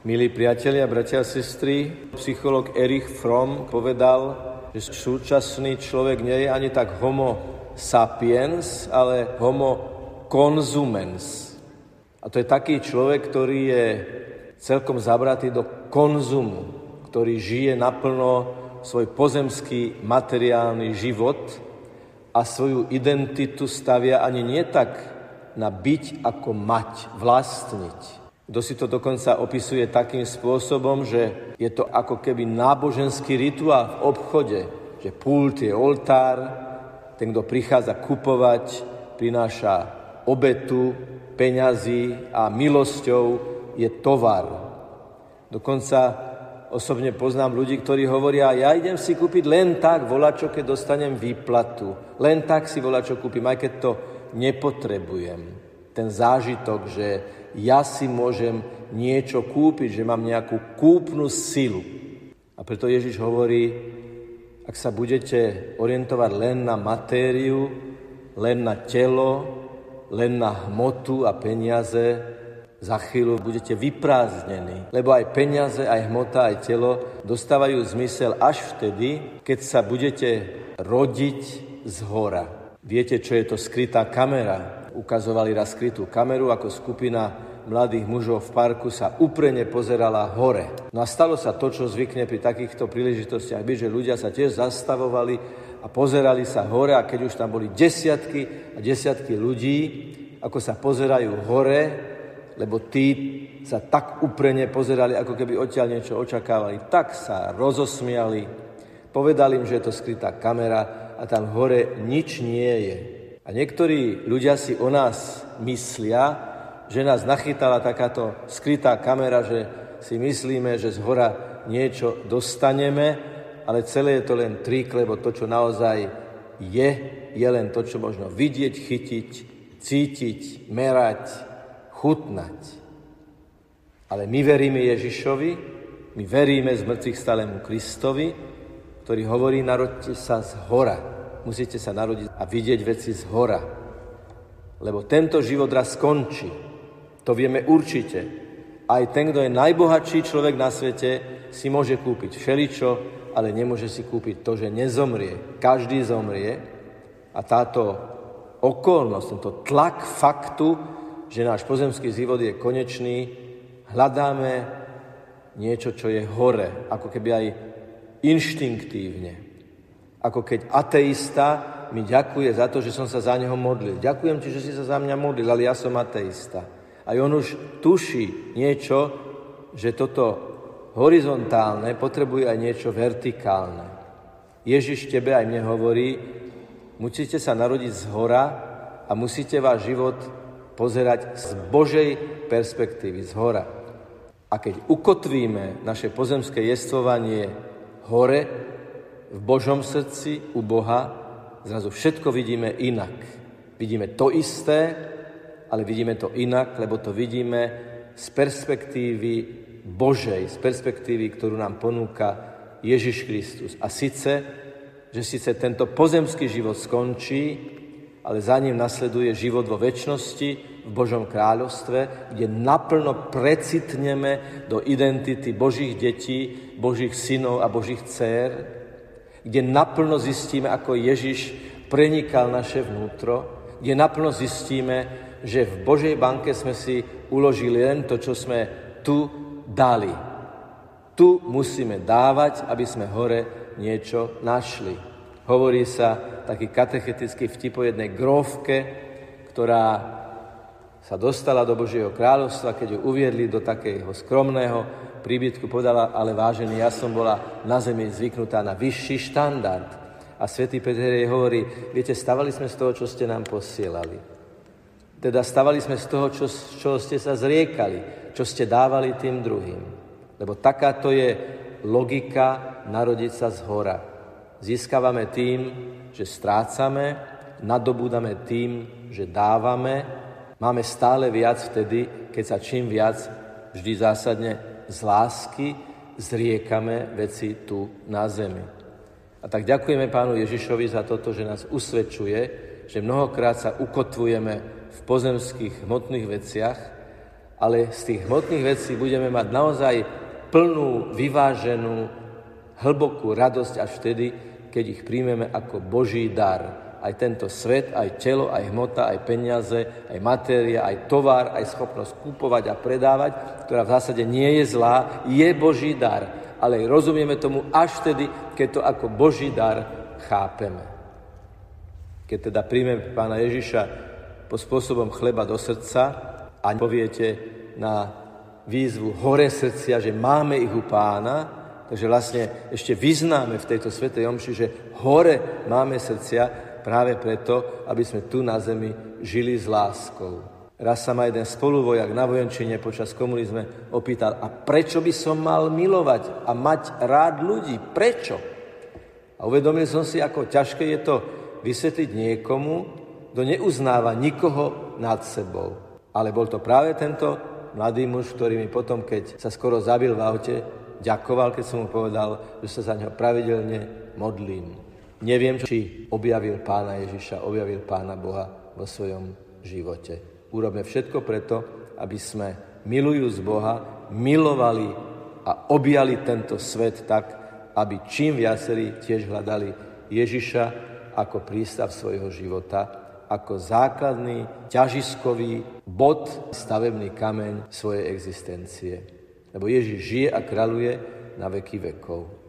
Milí priatelia, bratia a sestry, psycholog Erich Fromm povedal, že súčasný človek nie je ani tak homo sapiens, ale homo consumens. A to je taký človek, ktorý je celkom zabratý do konzumu, ktorý žije naplno svoj pozemský materiálny život a svoju identitu stavia ani nie tak na byť ako mať, vlastniť, kto si to dokonca opisuje takým spôsobom, že je to ako keby náboženský rituál v obchode, že pult je oltár, ten, kto prichádza kupovať, prináša obetu, peňazí a milosťou je tovar. Dokonca osobne poznám ľudí, ktorí hovoria, ja idem si kúpiť len tak volačo, keď dostanem výplatu. Len tak si volačo kúpim, aj keď to nepotrebujem ten zážitok, že ja si môžem niečo kúpiť, že mám nejakú kúpnu silu. A preto Ježiš hovorí, ak sa budete orientovať len na matériu, len na telo, len na hmotu a peniaze, za chvíľu budete vyprázdnení. Lebo aj peniaze, aj hmota, aj telo dostávajú zmysel až vtedy, keď sa budete rodiť z hora. Viete, čo je to skrytá kamera? ukazovali raz skrytú kameru, ako skupina mladých mužov v parku sa uprene pozerala hore. No a stalo sa to, čo zvykne pri takýchto príležitostiach byť, že ľudia sa tiež zastavovali a pozerali sa hore a keď už tam boli desiatky a desiatky ľudí, ako sa pozerajú hore, lebo tí sa tak uprene pozerali, ako keby odtiaľ niečo očakávali, tak sa rozosmiali, povedali im, že je to skrytá kamera a tam hore nič nie je. A niektorí ľudia si o nás myslia, že nás nachytala takáto skrytá kamera, že si myslíme, že z hora niečo dostaneme, ale celé je to len trik, lebo to, čo naozaj je, je len to, čo možno vidieť, chytiť, cítiť, merať, chutnať. Ale my veríme Ježišovi, my veríme z mŕtvych stalému Kristovi, ktorý hovorí, narodte sa z hora musíte sa narodiť a vidieť veci z hora. Lebo tento život raz skončí. To vieme určite. Aj ten, kto je najbohatší človek na svete, si môže kúpiť všeličo, ale nemôže si kúpiť to, že nezomrie. Každý zomrie a táto okolnosť, tento tlak faktu, že náš pozemský život je konečný, hľadáme niečo, čo je hore, ako keby aj inštinktívne. Ako keď ateista mi ďakuje za to, že som sa za neho modlil. Ďakujem ti, že si sa za mňa modlil, ale ja som ateista. A on už tuší niečo, že toto horizontálne potrebuje aj niečo vertikálne. Ježiš tebe aj mne hovorí, musíte sa narodiť z hora a musíte váš život pozerať z Božej perspektívy, z hora. A keď ukotvíme naše pozemské jestvovanie hore, v Božom srdci u Boha zrazu všetko vidíme inak. Vidíme to isté, ale vidíme to inak, lebo to vidíme z perspektívy Božej, z perspektívy, ktorú nám ponúka Ježiš Kristus. A sice, že síce tento pozemský život skončí, ale za ním nasleduje život vo väčšnosti, v Božom kráľovstve, kde naplno precitneme do identity Božích detí, Božích synov a Božích dcer, kde naplno zistíme, ako Ježiš prenikal naše vnútro, kde naplno zistíme, že v Božej banke sme si uložili len to, čo sme tu dali. Tu musíme dávať, aby sme hore niečo našli. Hovorí sa taký katechetický vtip o jednej grófke, ktorá sa dostala do Božieho kráľovstva, keď ju uviedli do takého skromného príbytku, povedala, ale vážený, ja som bola na zemi zvyknutá na vyšší štandard. A svätý Peter jej hovorí, viete, stavali sme z toho, čo ste nám posielali. Teda stavali sme z toho, čo, čo ste sa zriekali, čo ste dávali tým druhým. Lebo takáto je logika narodiť sa z hora. Získavame tým, že strácame, nadobúdame tým, že dávame, máme stále viac vtedy, keď sa čím viac vždy zásadne z lásky zriekame veci tu na zemi. A tak ďakujeme pánu Ježišovi za toto, že nás usvedčuje, že mnohokrát sa ukotvujeme v pozemských hmotných veciach ale z tých hmotných vecí budeme mať naozaj plnú, vyváženú, hlbokú radosť až vtedy, keď ich príjmeme ako Boží dar. Aj tento svet, aj telo, aj hmota, aj peniaze, aj matéria, aj tovar, aj schopnosť kúpovať a predávať, ktorá v zásade nie je zlá, je Boží dar. Ale rozumieme tomu až vtedy, keď to ako Boží dar chápeme. Keď teda príjmeme pána Ježiša po spôsobom chleba do srdca a poviete na výzvu hore srdcia, že máme ich u pána, Takže vlastne ešte vyznáme v tejto svetej omši, že hore máme srdcia práve preto, aby sme tu na zemi žili s láskou. Raz sa ma jeden spoluvojak na vojenčine počas komunizme opýtal, a prečo by som mal milovať a mať rád ľudí? Prečo? A uvedomil som si, ako ťažké je to vysvetliť niekomu, kto neuznáva nikoho nad sebou. Ale bol to práve tento mladý muž, ktorý mi potom, keď sa skoro zabil v aute, ďakoval, keď som mu povedal, že sa za neho pravidelne modlím. Neviem, či objavil pána Ježiša, objavil pána Boha vo svojom živote. Urobme všetko preto, aby sme milujúc Boha, milovali a objali tento svet tak, aby čím viacerí tiež hľadali Ježiša ako prístav svojho života, ako základný, ťažiskový bod, stavebný kameň svojej existencie lebo Ježiš žije a kráľuje na veky vekov.